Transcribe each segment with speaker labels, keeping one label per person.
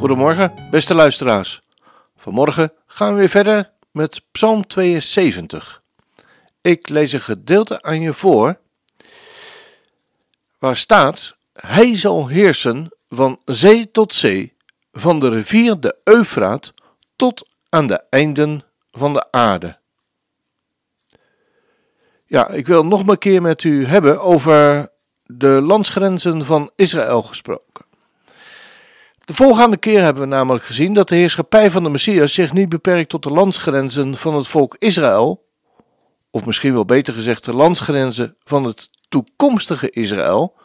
Speaker 1: Goedemorgen, beste luisteraars. Vanmorgen gaan we weer verder met Psalm 72. Ik lees een gedeelte aan je voor, waar staat: Hij zal heersen van zee tot zee, van de rivier de Eufraat tot aan de einden van de aarde. Ja, ik wil nog een keer met u hebben over de landsgrenzen van Israël gesproken. De volgende keer hebben we namelijk gezien dat de heerschappij van de Messias zich niet beperkt tot de landsgrenzen van het volk Israël, of misschien wel beter gezegd de landsgrenzen van het toekomstige Israël,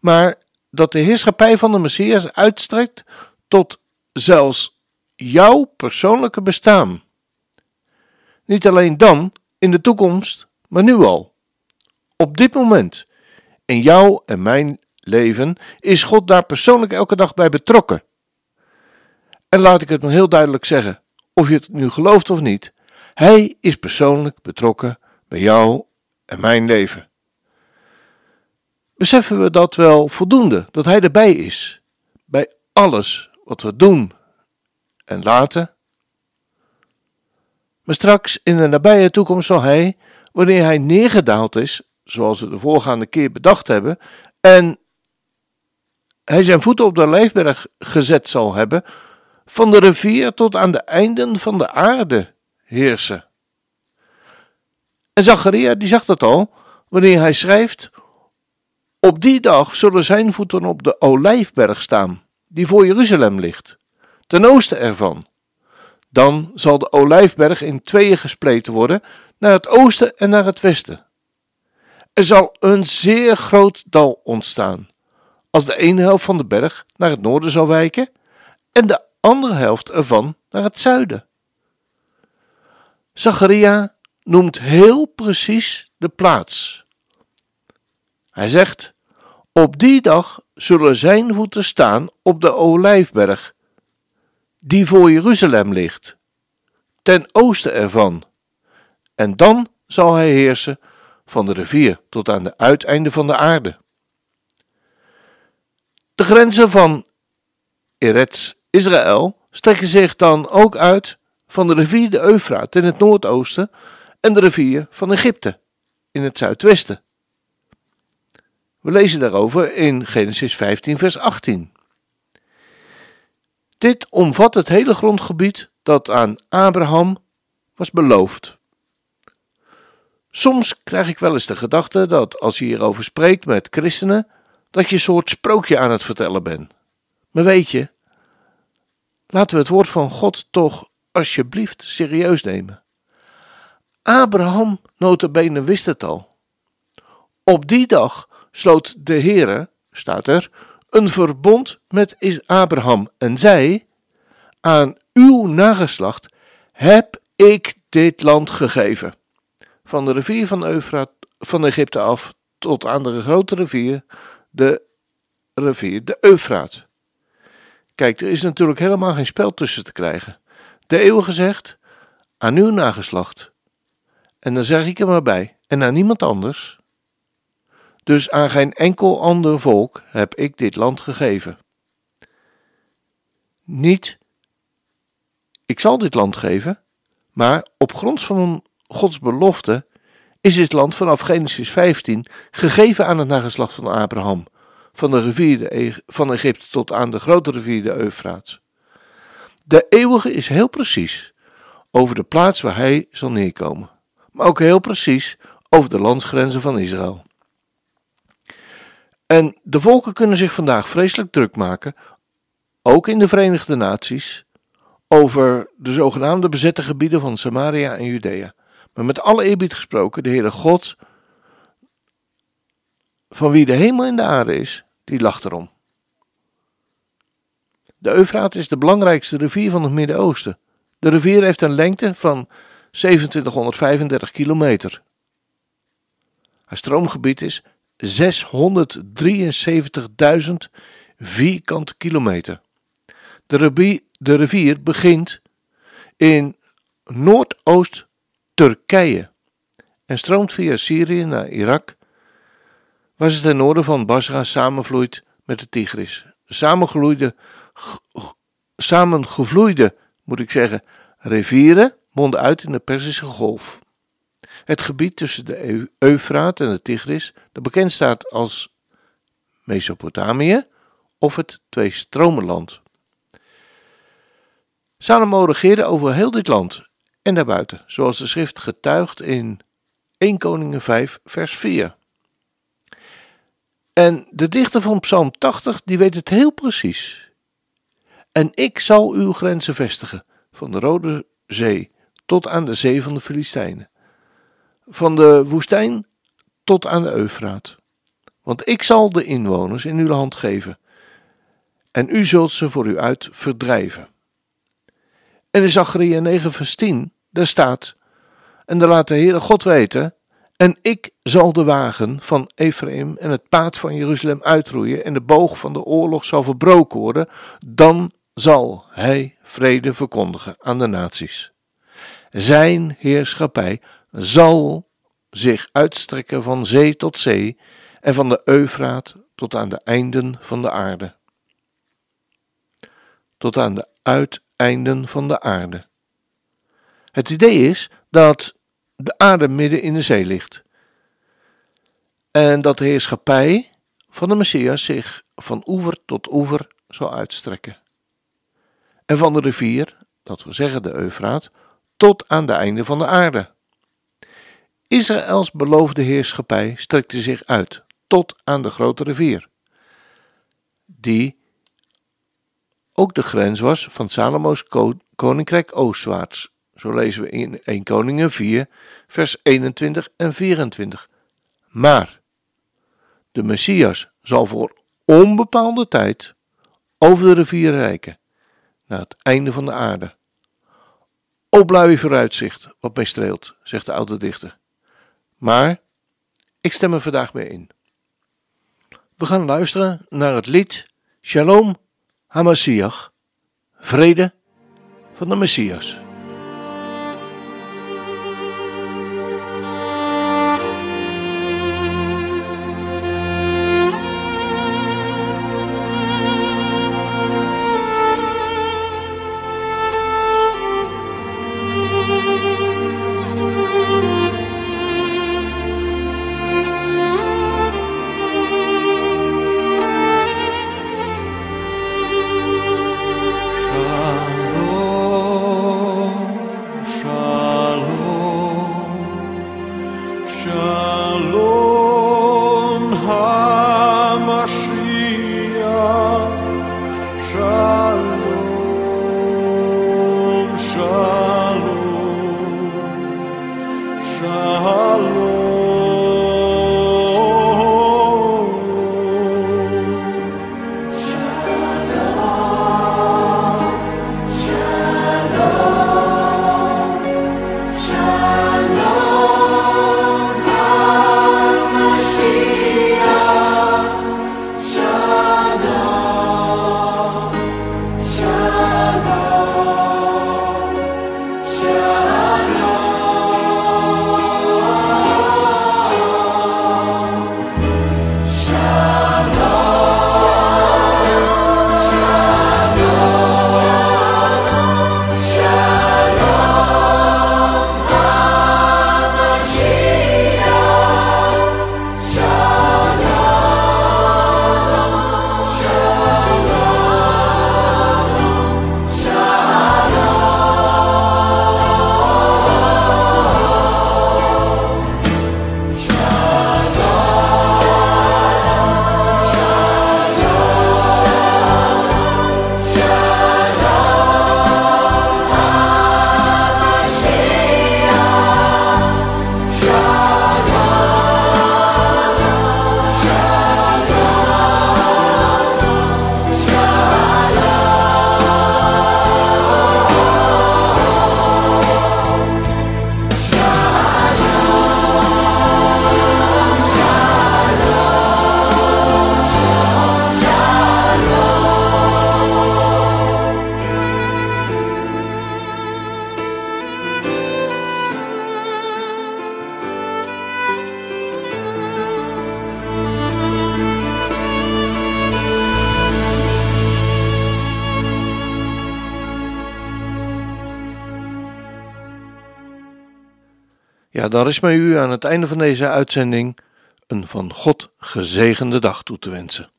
Speaker 1: maar dat de heerschappij van de Messias uitstrekt tot zelfs jouw persoonlijke bestaan. Niet alleen dan, in de toekomst, maar nu al. Op dit moment, in jouw en mijn leven, is God daar persoonlijk elke dag bij betrokken. En laat ik het nog heel duidelijk zeggen, of je het nu gelooft of niet, Hij is persoonlijk betrokken bij jou en mijn leven. Beseffen we dat wel voldoende, dat Hij erbij is, bij alles wat we doen en laten? Maar straks in de nabije toekomst zal Hij, wanneer Hij neergedaald is, zoals we de voorgaande keer bedacht hebben, en Hij zijn voeten op de lijfberg gezet zal hebben, van de rivier tot aan de einden van de aarde heersen. En Zacharia die zag dat al, wanneer hij schrijft, op die dag zullen zijn voeten op de olijfberg staan, die voor Jeruzalem ligt, ten oosten ervan. Dan zal de olijfberg in tweeën gespleten worden, naar het oosten en naar het westen. Er zal een zeer groot dal ontstaan, als de ene helft van de berg naar het noorden zal wijken en de andere helft ervan naar het zuiden. Zacharia noemt heel precies de plaats. Hij zegt: Op die dag zullen zijn voeten staan op de olijfberg, die voor Jeruzalem ligt, ten oosten ervan. En dan zal hij heersen van de rivier tot aan de uiteinde van de aarde. De grenzen van Eretz Israël strekken zich dan ook uit van de rivier de Eufraat in het noordoosten en de rivier van Egypte in het zuidwesten. We lezen daarover in Genesis 15, vers 18. Dit omvat het hele grondgebied dat aan Abraham was beloofd. Soms krijg ik wel eens de gedachte dat als je hierover spreekt met christenen, dat je een soort sprookje aan het vertellen bent. Maar weet je, Laten we het woord van God toch alsjeblieft serieus nemen. Abraham notabene wist het al. Op die dag sloot de Heere, staat er, een verbond met Abraham en zei, aan uw nageslacht heb ik dit land gegeven. Van de rivier van Eufraat van Egypte af tot aan de grote rivier, de rivier de Eufraat. Kijk, er is natuurlijk helemaal geen spel tussen te krijgen. De eeuwige zegt, aan uw nageslacht. En dan zeg ik er maar bij, en aan niemand anders. Dus aan geen enkel ander volk heb ik dit land gegeven. Niet, ik zal dit land geven, maar op grond van Gods belofte is dit land vanaf Genesis 15 gegeven aan het nageslacht van Abraham van de rivier de, van Egypte tot aan de grote rivier de Eufraat. De eeuwige is heel precies over de plaats waar hij zal neerkomen, maar ook heel precies over de landsgrenzen van Israël. En de volken kunnen zich vandaag vreselijk druk maken, ook in de Verenigde Naties, over de zogenaamde bezette gebieden van Samaria en Judea. Maar met alle eerbied gesproken, de Heere God, van wie de hemel en de aarde is, die lacht erom. De Eufraat is de belangrijkste rivier van het Midden-Oosten. De rivier heeft een lengte van 2735 kilometer. Haar stroomgebied is 673.000 vierkante kilometer. De rivier, de rivier begint in Noordoost-Turkije en stroomt via Syrië naar Irak, waar ze ten noorden van Basra samenvloeit met de Tigris. Samengevloeide, samengevloeide, moet ik zeggen, rivieren monden uit in de Perzische Golf. Het gebied tussen de Eufraat en de Tigris, dat bekend staat als Mesopotamië of het Twee-Stromenland. Salomo regeerde over heel dit land en daarbuiten, zoals de schrift getuigt in 1 Koningen 5 vers 4. En de dichter van Psalm 80, die weet het heel precies. En ik zal uw grenzen vestigen, van de Rode Zee tot aan de zee van de Filistijnen, van de woestijn tot aan de Eufraat. Want ik zal de inwoners in uw hand geven, en u zult ze voor u uit verdrijven. En in Zacharia 9 vers 10, daar staat, en dan laat de Heere God weten, en ik zal de wagen van Ephraim en het paard van Jeruzalem uitroeien en de boog van de oorlog zal verbroken worden, dan zal hij vrede verkondigen aan de naties. Zijn heerschappij zal zich uitstrekken van zee tot zee en van de Eufraat tot aan de einden van de aarde. Tot aan de uiteinden van de aarde. Het idee is dat de aarde midden in de zee ligt. En dat de heerschappij van de Messias zich van oever tot oever zal uitstrekken. En van de rivier, dat wil zeggen de Eufraat, tot aan de einde van de aarde. Israëls beloofde heerschappij strekte zich uit tot aan de grote rivier, die ook de grens was van Salomo's koninkrijk oostwaarts. Zo lezen we in 1 Koningen 4, vers 21 en 24. Maar de Messias zal voor onbepaalde tijd over de rivier rijken, naar het einde van de aarde. O blauwe vooruitzicht, wat mij streelt, zegt de oude dichter. Maar ik stem er vandaag mee in. We gaan luisteren naar het lied Shalom HaMashiach, vrede van de Messias. Ja, dan is mij u aan het einde van deze uitzending een van God gezegende dag toe te wensen.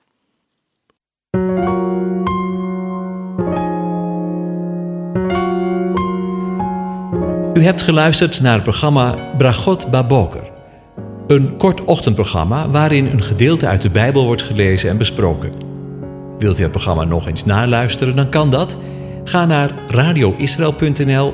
Speaker 2: U hebt geluisterd naar het programma Bragot Baboker. Een kort ochtendprogramma waarin een gedeelte uit de Bijbel wordt gelezen en besproken. Wilt u het programma nog eens naluisteren, dan kan dat. Ga naar radioisrael.nl